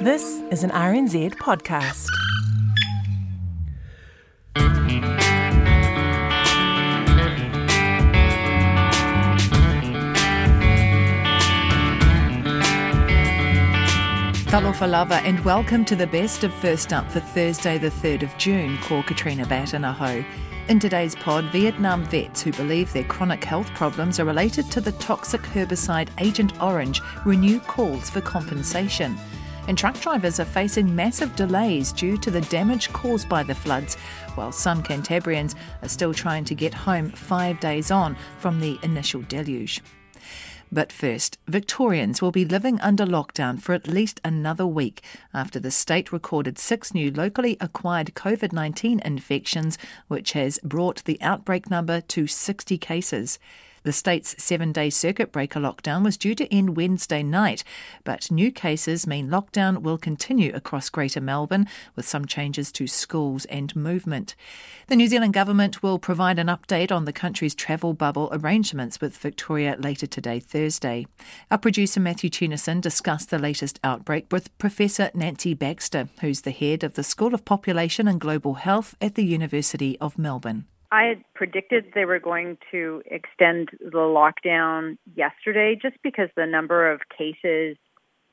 This is an RNZ podcast. Talofa lava and welcome to the best of First Up for Thursday the 3rd of June, called Katrina Batanaho. In today's pod, Vietnam vets who believe their chronic health problems are related to the toxic herbicide Agent Orange renew calls for compensation. And truck drivers are facing massive delays due to the damage caused by the floods, while some Cantabrians are still trying to get home five days on from the initial deluge. But first, Victorians will be living under lockdown for at least another week after the state recorded six new locally acquired COVID 19 infections, which has brought the outbreak number to 60 cases. The state's seven day circuit breaker lockdown was due to end Wednesday night, but new cases mean lockdown will continue across Greater Melbourne with some changes to schools and movement. The New Zealand Government will provide an update on the country's travel bubble arrangements with Victoria later today, Thursday. Our producer Matthew Tunison discussed the latest outbreak with Professor Nancy Baxter, who's the head of the School of Population and Global Health at the University of Melbourne. I had predicted they were going to extend the lockdown yesterday just because the number of cases,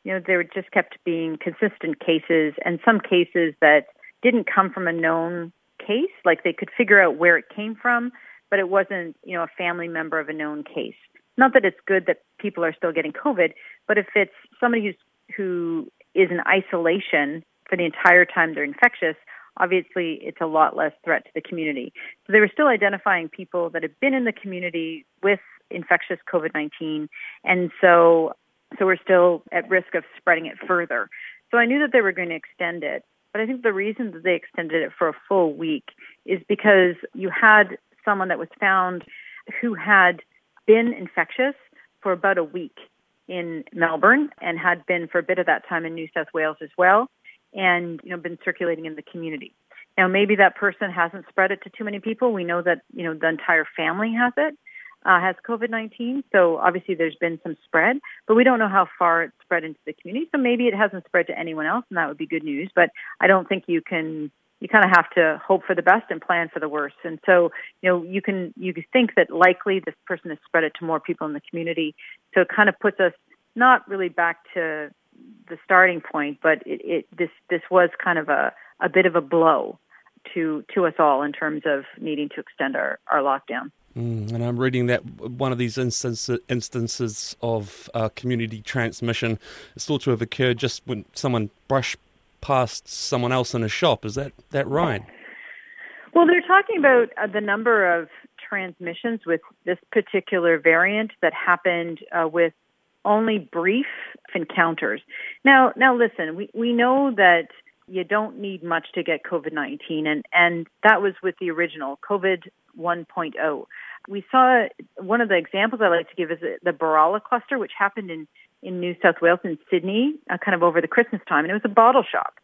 you know, there just kept being consistent cases and some cases that didn't come from a known case, like they could figure out where it came from, but it wasn't, you know, a family member of a known case. Not that it's good that people are still getting COVID, but if it's somebody who's who is in isolation for the entire time they're infectious, obviously it's a lot less threat to the community. So they were still identifying people that have been in the community with infectious COVID-19, and so so we're still at risk of spreading it further. So I knew that they were going to extend it, but I think the reason that they extended it for a full week is because you had someone that was found who had been infectious for about a week in Melbourne and had been for a bit of that time in New South Wales as well and you know been circulating in the community. Now maybe that person hasn't spread it to too many people. We know that you know the entire family has it, uh, has COVID nineteen. So obviously there's been some spread, but we don't know how far it's spread into the community. So maybe it hasn't spread to anyone else, and that would be good news. But I don't think you can. You kind of have to hope for the best and plan for the worst. And so, you know, you can you think that likely this person has spread it to more people in the community. So it kind of puts us not really back to the starting point, but it, it this this was kind of a, a bit of a blow to to us all in terms of needing to extend our, our lockdown. Mm, and I'm reading that one of these instances, instances of uh, community transmission is thought to have occurred just when someone brushed past someone else in a shop. Is that that right? Well, they're talking about uh, the number of transmissions with this particular variant that happened uh, with only brief encounters. Now, now listen, we, we know that you don't need much to get COVID-19 and, and that was with the original COVID 1.0. We saw one of the examples I like to give is the Berala cluster, which happened in, in New South Wales in Sydney, uh, kind of over the Christmas time, and it was a bottle shop.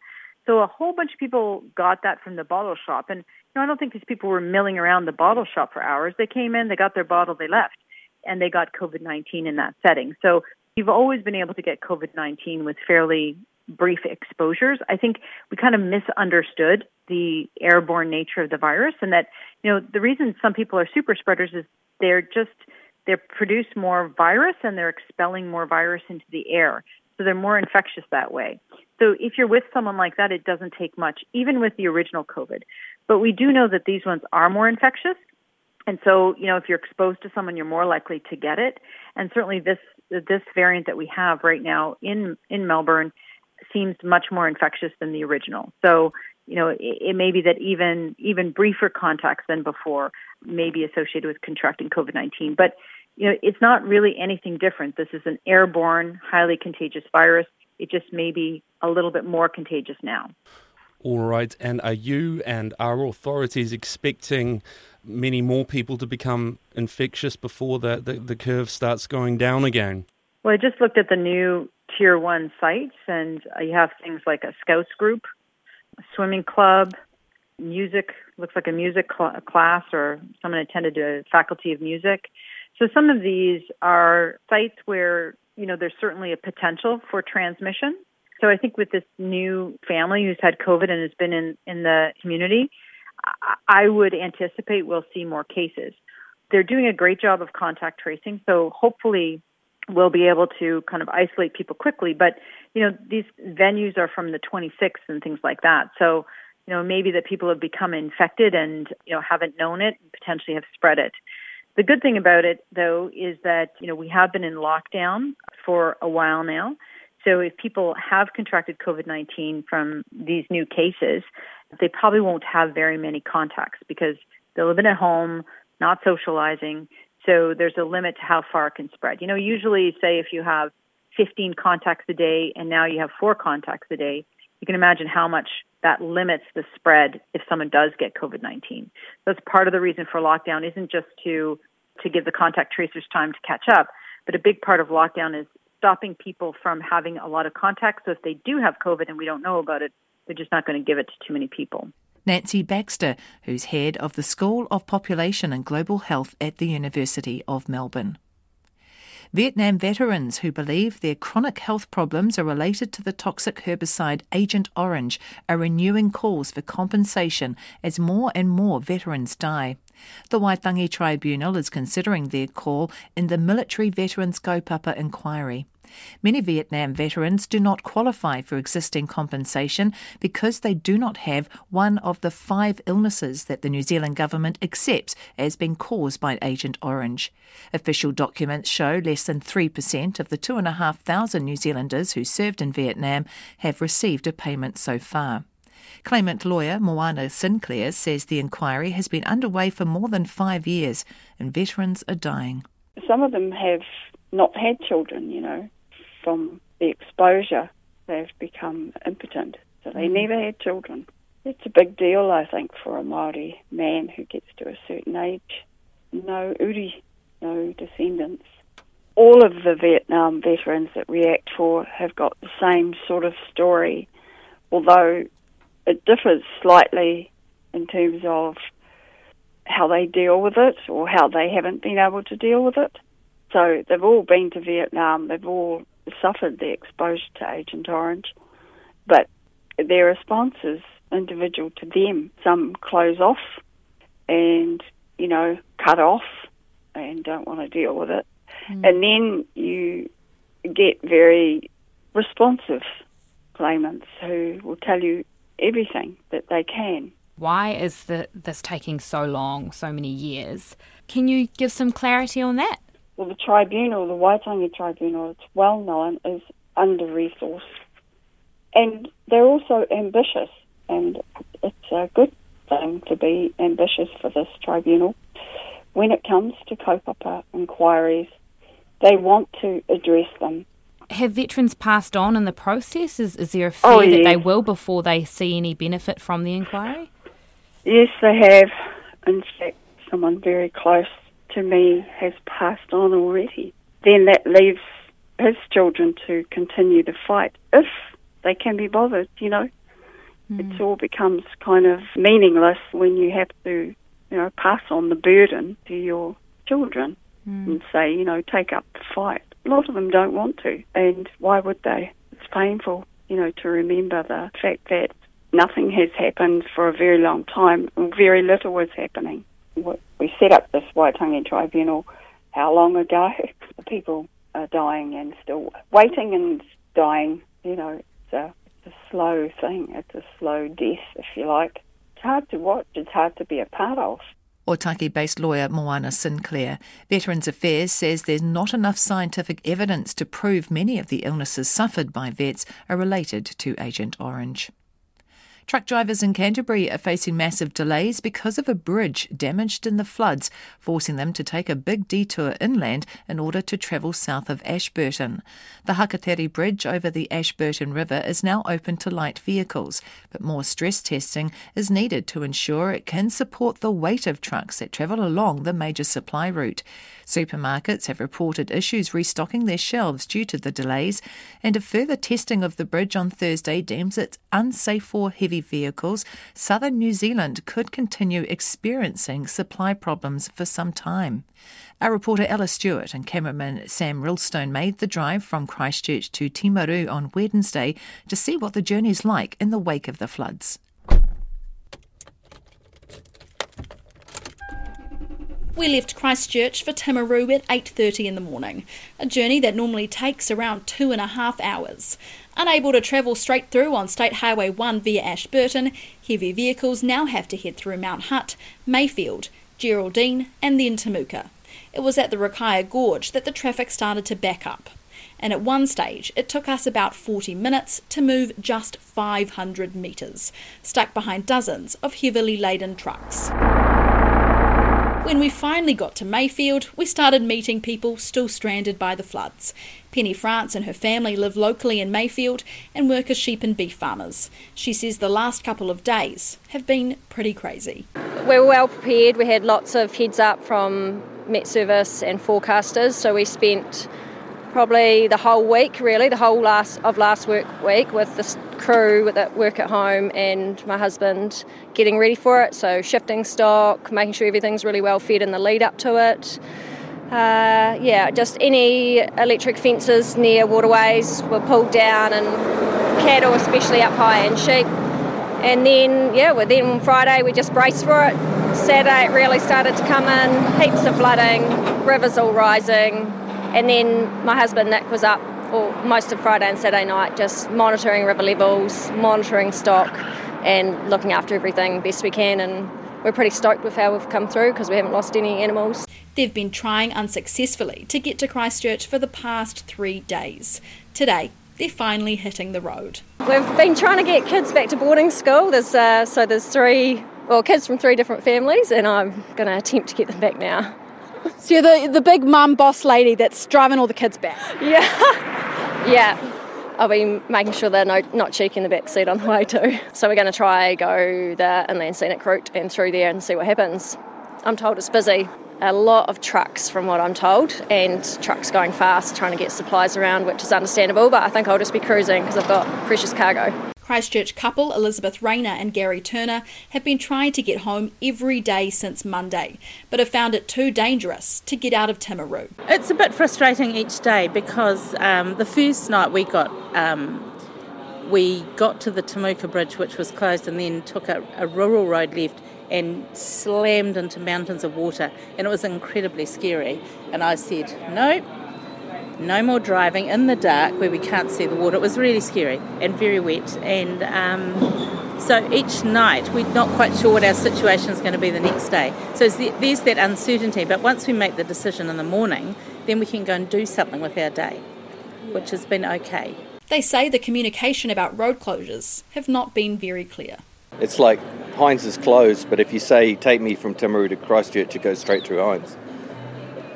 So a whole bunch of people got that from the bottle shop, and you know, I don't think these people were milling around the bottle shop for hours. They came in, they got their bottle, they left and they got COVID 19 in that setting. So you've always been able to get COVID 19 with fairly brief exposures. I think we kind of misunderstood the airborne nature of the virus and that, you know, the reason some people are super spreaders is they're just, they produce more virus and they're expelling more virus into the air. So they're more infectious that way. So if you're with someone like that, it doesn't take much, even with the original COVID. But we do know that these ones are more infectious. And so, you know, if you're exposed to someone, you're more likely to get it. And certainly this this variant that we have right now in in Melbourne seems much more infectious than the original. So, you know, it, it may be that even even briefer contacts than before may be associated with contracting COVID-19. But, you know, it's not really anything different. This is an airborne, highly contagious virus. It just may be a little bit more contagious now. All right. And are you and our authorities expecting many more people to become infectious before the, the, the curve starts going down again? Well, I just looked at the new tier one sites, and you have things like a scouts group, a swimming club, music, looks like a music cl- class, or someone attended a faculty of music. So some of these are sites where, you know, there's certainly a potential for transmission. So I think with this new family who's had COVID and has been in, in the community, I would anticipate we'll see more cases. They're doing a great job of contact tracing, so hopefully we'll be able to kind of isolate people quickly. But, you know, these venues are from the 26th and things like that. So, you know, maybe that people have become infected and, you know, haven't known it and potentially have spread it. The good thing about it, though, is that, you know, we have been in lockdown for a while now. So if people have contracted COVID 19 from these new cases, they probably won't have very many contacts because they're living at home, not socializing. So there's a limit to how far it can spread. You know, usually, say if you have 15 contacts a day and now you have four contacts a day, you can imagine how much that limits the spread if someone does get COVID 19. That's part of the reason for lockdown isn't just to, to give the contact tracers time to catch up, but a big part of lockdown is stopping people from having a lot of contacts. So if they do have COVID and we don't know about it, they're just not going to give it to too many people. Nancy Baxter, who's head of the School of Population and Global Health at the University of Melbourne. Vietnam veterans who believe their chronic health problems are related to the toxic herbicide Agent Orange are renewing calls for compensation as more and more veterans die. The Waitangi Tribunal is considering their call in the Military Veterans Kaupapa inquiry. Many Vietnam veterans do not qualify for existing compensation because they do not have one of the five illnesses that the New Zealand government accepts as being caused by Agent Orange. Official documents show less than 3% of the 2,500 New Zealanders who served in Vietnam have received a payment so far. Claimant lawyer Moana Sinclair says the inquiry has been underway for more than five years and veterans are dying. Some of them have not had children, you know from the exposure, they've become impotent. So they mm. never had children. It's a big deal, I think, for a Maori man who gets to a certain age. No uri, no descendants. All of the Vietnam veterans that we act for have got the same sort of story, although it differs slightly in terms of how they deal with it or how they haven't been able to deal with it. So they've all been to Vietnam, they've all suffered the exposure to Agent Orange, but their response is individual to them. Some close off and, you know, cut off and don't want to deal with it. Mm. And then you get very responsive claimants who will tell you everything that they can. Why is the, this taking so long, so many years? Can you give some clarity on that? Well, the tribunal, the Waitangi Tribunal, it's well known, is under resourced. And they're also ambitious, and it's a good thing to be ambitious for this tribunal. When it comes to kaupapa inquiries, they want to address them. Have veterans passed on in the process? Is, is there a oh, fear oh, yes. that they will before they see any benefit from the inquiry? Yes, they have. In fact, someone very close to me has passed on already, then that leaves his children to continue the fight if they can be bothered, you know. Mm. It all becomes kind of meaningless when you have to, you know, pass on the burden to your children mm. and say, you know, take up the fight. A lot of them don't want to, and why would they? It's painful, you know, to remember the fact that nothing has happened for a very long time and very little is happening we set up this Waitangi Tribunal how long ago? People are dying and still waiting and dying. You know, it's a, it's a slow thing. It's a slow death, if you like. It's hard to watch. It's hard to be a part of. Otaki based lawyer Moana Sinclair. Veterans Affairs says there's not enough scientific evidence to prove many of the illnesses suffered by vets are related to Agent Orange. Truck drivers in Canterbury are facing massive delays because of a bridge damaged in the floods, forcing them to take a big detour inland in order to travel south of Ashburton. The Hakatere Bridge over the Ashburton River is now open to light vehicles, but more stress testing is needed to ensure it can support the weight of trucks that travel along the major supply route. Supermarkets have reported issues restocking their shelves due to the delays, and a further testing of the bridge on Thursday deems it unsafe for heavy vehicles, southern New Zealand could continue experiencing supply problems for some time. Our reporter Ella Stewart and cameraman Sam Rillstone made the drive from Christchurch to Timaru on Wednesday to see what the journey's like in the wake of the floods. We left Christchurch for Timaru at 8.30 in the morning, a journey that normally takes around two and a half hours. Unable to travel straight through on State Highway 1 via Ashburton, heavy vehicles now have to head through Mount Hutt, Mayfield, Geraldine and then Temuka. It was at the Rakaia Gorge that the traffic started to back up. And at one stage, it took us about 40 minutes to move just 500 metres, stuck behind dozens of heavily laden trucks. When we finally got to Mayfield, we started meeting people still stranded by the floods. Penny France and her family live locally in Mayfield and work as sheep and beef farmers. She says the last couple of days have been pretty crazy. We were well prepared. We had lots of heads up from Met Service and forecasters, so we spent probably the whole week, really, the whole last of last work week with the crew that work at home and my husband getting ready for it. So shifting stock, making sure everything's really well fed in the lead up to it. Uh, yeah, just any electric fences near waterways were pulled down, and cattle, especially up high, and sheep. And then, yeah, well, then Friday we just braced for it. Saturday it really started to come in, heaps of flooding, rivers all rising, and then my husband Nick was up all, most of Friday and Saturday night just monitoring river levels, monitoring stock, and looking after everything best we can. And we're pretty stoked with how we've come through because we haven't lost any animals. They've been trying unsuccessfully to get to Christchurch for the past three days. Today, they're finally hitting the road. We've been trying to get kids back to boarding school. There's uh, so there's three, well, kids from three different families, and I'm going to attempt to get them back now. So you're the, the big mum boss lady that's driving all the kids back? Yeah. yeah. I'll be making sure they're no, not cheeking the back seat on the way too. So we're going to try go the inland scenic route and through there and see what happens. I'm told it's busy. A lot of trucks, from what I'm told, and trucks going fast trying to get supplies around, which is understandable, but I think I'll just be cruising because I've got precious cargo. Christchurch couple Elizabeth Rayner and Gary Turner have been trying to get home every day since Monday, but have found it too dangerous to get out of Timaru. It's a bit frustrating each day because um, the first night we got. Um, we got to the Temuka Bridge, which was closed, and then took a, a rural road left and slammed into mountains of water, and it was incredibly scary. And I said, "No, no more driving in the dark where we can't see the water. It was really scary and very wet. And um, so each night we're not quite sure what our situation is going to be the next day. So there's that uncertainty. But once we make the decision in the morning, then we can go and do something with our day, which has been okay. They say the communication about road closures have not been very clear. It's like Hinds is closed, but if you say take me from Timaru to Christchurch, it goes straight through Hinds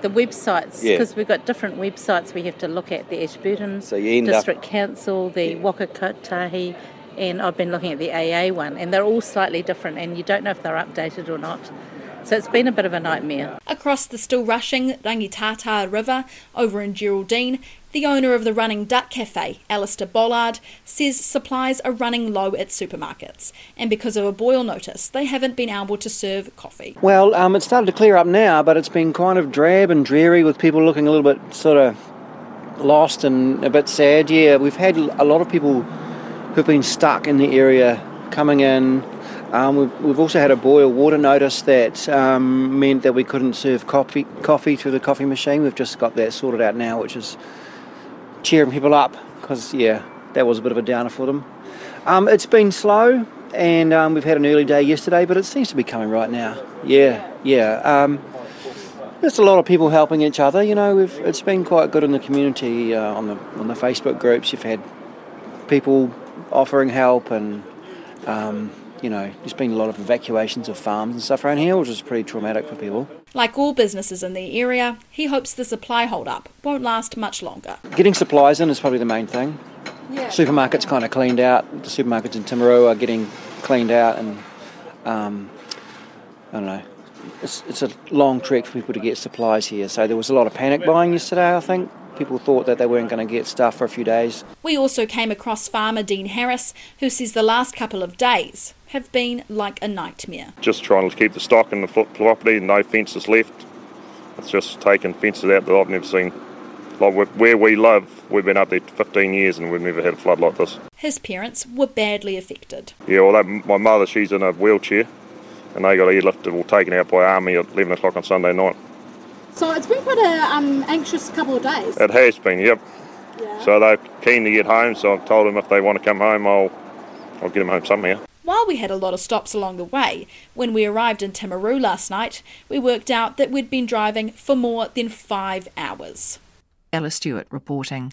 the websites because yeah. we've got different websites we have to look at the Ashburton so District up, Council, the yeah. Waka Kotahi, and I've been looking at the AA one, and they're all slightly different, and you don't know if they're updated or not. So it's been a bit of a nightmare. Across the still rushing Rangitata River over in Geraldine, the owner of the Running Duck Cafe, Alistair Bollard, says supplies are running low at supermarkets, and because of a boil notice, they haven't been able to serve coffee. Well, um, it's started to clear up now, but it's been kind of drab and dreary with people looking a little bit sort of lost and a bit sad. Yeah, we've had a lot of people who've been stuck in the area coming in um, we've, we've, also had a boil water notice that um, meant that we couldn't serve coffee, coffee through the coffee machine. We've just got that sorted out now, which is cheering people up because, yeah, that was a bit of a downer for them. Um, it's been slow and um, we've had an early day yesterday, but it seems to be coming right now. Yeah, yeah. Um, there's a lot of people helping each other. You know, it's been quite good in the community uh, on the on the Facebook groups. You've had people offering help and um, you know, there's been a lot of evacuations of farms and stuff around here, which is pretty traumatic for people. Like all businesses in the area, he hopes the supply hold up won't last much longer. Getting supplies in is probably the main thing. Yeah. Supermarkets kind of cleaned out. The supermarkets in Timaru are getting cleaned out, and um, I don't know. It's, it's a long trek for people to get supplies here. So there was a lot of panic buying yesterday, I think, people thought that they weren't going to get stuff for a few days. We also came across farmer Dean Harris, who says the last couple of days have been like a nightmare. Just trying to keep the stock in the property, no fences left. It's just taking fences out that I've never seen. Like where we live, we've been up there 15 years and we've never had a flood like this. His parents were badly affected. Yeah, well, my mother, she's in a wheelchair and they got airlifted or taken out by army at 11 o'clock on Sunday night. So it's been quite an um, anxious couple of days. It has been, yep. Yeah. So they're keen to get home, so I've told them if they want to come home, I'll, I'll get them home somehow. While we had a lot of stops along the way, when we arrived in Timaru last night, we worked out that we'd been driving for more than five hours. Ella Stewart reporting.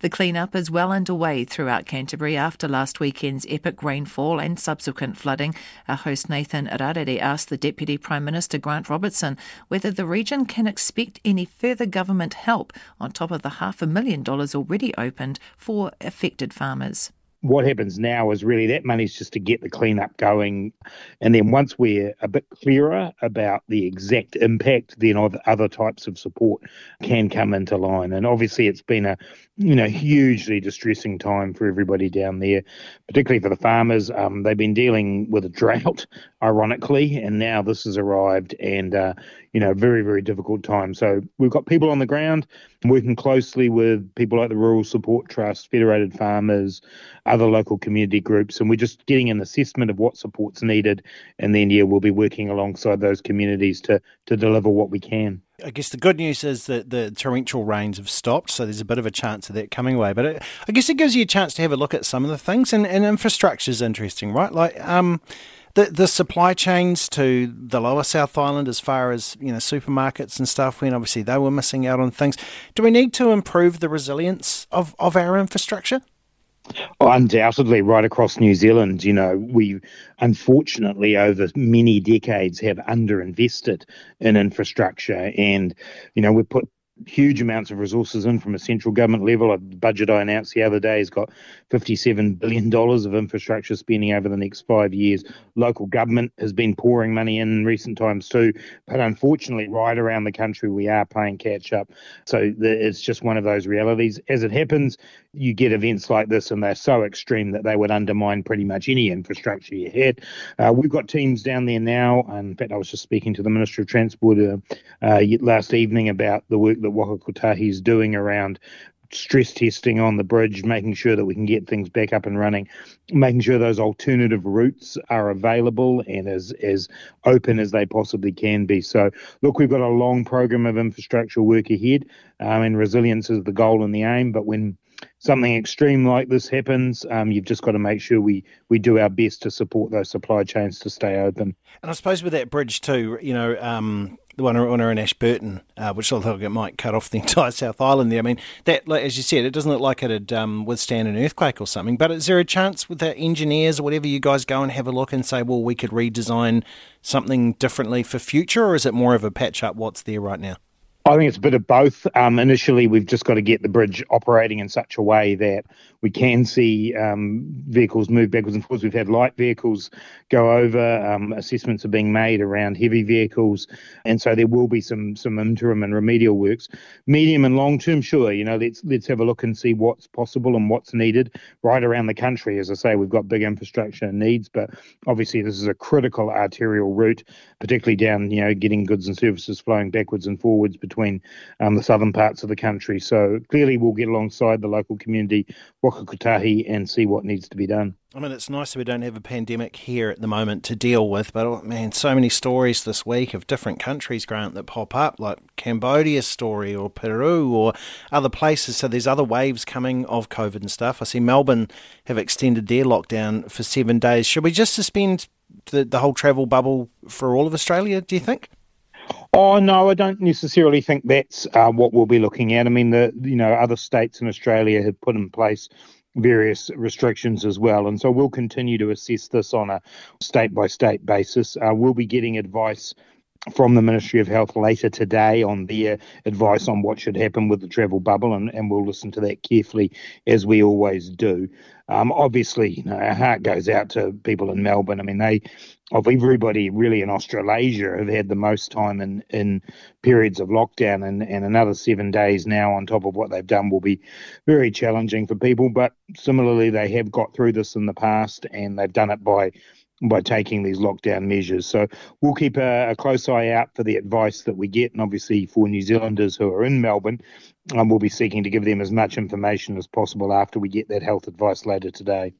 The clean-up is well underway throughout Canterbury after last weekend's epic rainfall and subsequent flooding. Our host Nathan Rarere asked the Deputy Prime Minister Grant Robertson whether the region can expect any further government help on top of the half a million dollars already opened for affected farmers what happens now is really that money's just to get the cleanup going. And then once we're a bit clearer about the exact impact, then other types of support can come into line. And obviously, it's been a you know hugely distressing time for everybody down there, particularly for the farmers. Um, they've been dealing with a drought, ironically, and now this has arrived, and uh, you know, very very difficult time. So we've got people on the ground working closely with people like the Rural Support Trust, Federated Farmers other local community groups, and we're just getting an assessment of what support's needed, and then yeah, we'll be working alongside those communities to to deliver what we can. I guess the good news is that the torrential rains have stopped, so there's a bit of a chance of that coming away. But it, I guess it gives you a chance to have a look at some of the things, and, and infrastructure is interesting, right? Like um, the the supply chains to the lower South Island, as far as you know, supermarkets and stuff. When obviously they were missing out on things. Do we need to improve the resilience of, of our infrastructure? Oh, undoubtedly, right across New Zealand, you know, we unfortunately over many decades have underinvested in infrastructure, and you know, we've put huge amounts of resources in from a central government level. A budget I announced the other day has got $57 billion of infrastructure spending over the next five years. Local government has been pouring money in, recent times too, but unfortunately, right around the country, we are playing catch up. So the, it's just one of those realities. As it happens, you get events like this, and they're so extreme that they would undermine pretty much any infrastructure you had. Uh, we've got teams down there now. In fact, I was just speaking to the Minister of Transport uh, uh, last evening about the work that that Waka Kotahi is doing around stress testing on the bridge, making sure that we can get things back up and running, making sure those alternative routes are available and as as open as they possibly can be. So, look, we've got a long program of infrastructure work ahead, um, and resilience is the goal and the aim. But when something extreme like this happens, um, you've just got to make sure we, we do our best to support those supply chains to stay open. And I suppose with that bridge too, you know, um, the one, one in Ashburton, uh, which I thought it might cut off the entire South Island there. I mean, that, as you said, it doesn't look like it'd um, withstand an earthquake or something. But is there a chance with the engineers or whatever you guys go and have a look and say, well, we could redesign something differently for future, or is it more of a patch up what's there right now? I think it's a bit of both. Um, initially, we've just got to get the bridge operating in such a way that we can see um, vehicles move backwards and forwards. We've had light vehicles go over. Um, assessments are being made around heavy vehicles, and so there will be some some interim and remedial works. Medium and long term, sure. You know, let's let's have a look and see what's possible and what's needed right around the country. As I say, we've got big infrastructure needs, but obviously this is a critical arterial route, particularly down you know getting goods and services flowing backwards and forwards between um, the southern parts of the country. So clearly, we'll get alongside the local community Waka Kotahi and see what needs to be done. I mean, it's nice that we don't have a pandemic here at the moment to deal with, but oh, man, so many stories this week of different countries, Grant, that pop up, like Cambodia's story or Peru or other places. So there's other waves coming of COVID and stuff. I see Melbourne have extended their lockdown for seven days. Should we just suspend the, the whole travel bubble for all of Australia, do you think? Oh no, I don't necessarily think that's uh, what we'll be looking at. I mean, the you know other states in Australia have put in place various restrictions as well. And so we'll continue to assess this on a state by state basis. Uh, we'll be getting advice from the Ministry of Health later today on their advice on what should happen with the travel bubble, and, and we'll listen to that carefully as we always do. Um, obviously, you know, our heart goes out to people in Melbourne. I mean, they of everybody really in Australasia have had the most time in, in periods of lockdown and, and another seven days now on top of what they've done will be very challenging for people. But similarly, they have got through this in the past and they've done it by by taking these lockdown measures. So we'll keep a, a, close eye out for the advice that we get. And obviously, for New Zealanders who are in Melbourne, um, we'll be seeking to give them as much information as possible after we get that health advice later today.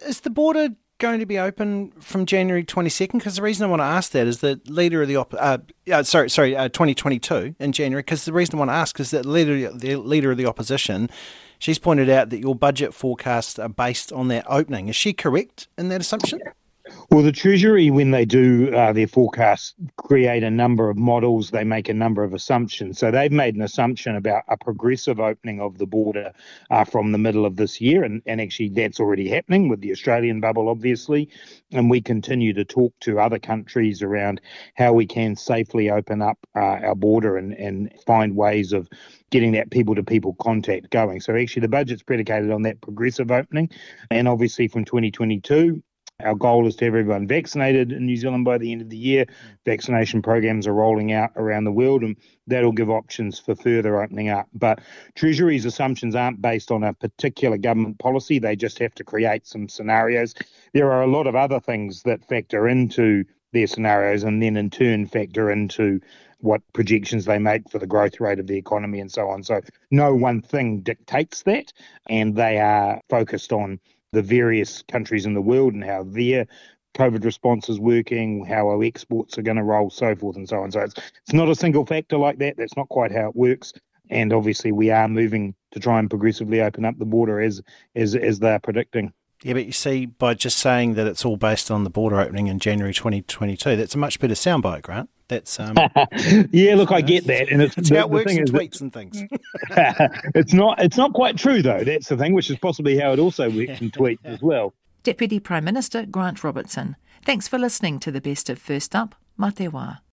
Is the border going to be open from January 22nd? Because the reason I want to ask that is that leader of the op- uh, uh, sorry sorry uh, 2022 in January. Because the reason I want to ask is that leader the leader of the opposition, she's pointed out that your budget forecasts are based on that opening. Is she correct in that assumption? Well, the Treasury, when they do uh, their forecasts, create a number of models. They make a number of assumptions. So they've made an assumption about a progressive opening of the border uh, from the middle of this year. And, and actually, that's already happening with the Australian bubble, obviously. And we continue to talk to other countries around how we can safely open up uh, our border and, and find ways of getting that people to people contact going. So actually the budget's predicated on that progressive opening. And obviously from 2022, our goal is to have everyone vaccinated in New Zealand by the end of the year. Vaccination programs are rolling out around the world, and that'll give options for further opening up. But Treasury's assumptions aren't based on a particular government policy, they just have to create some scenarios. There are a lot of other things that factor into their scenarios and then in turn factor into what projections they make for the growth rate of the economy and so on. So no one thing dictates that, and they are focused on the various countries in the world and how their COVID response is working, how our exports are going to roll, so forth and so on. So it's, it's not a single factor like that. That's not quite how it works. And obviously, we are moving to try and progressively open up the border as as as they're predicting. Yeah, but you see, by just saying that it's all based on the border opening in January 2022, that's a much better soundbite, Grant. That's um, yeah. Look, I get that, and it's, it's the, how it works in tweets that, and things. it's not. It's not quite true though. That's the thing, which is possibly how it also works in tweets as well. Deputy Prime Minister Grant Robertson. Thanks for listening to the best of First Up. Matewa.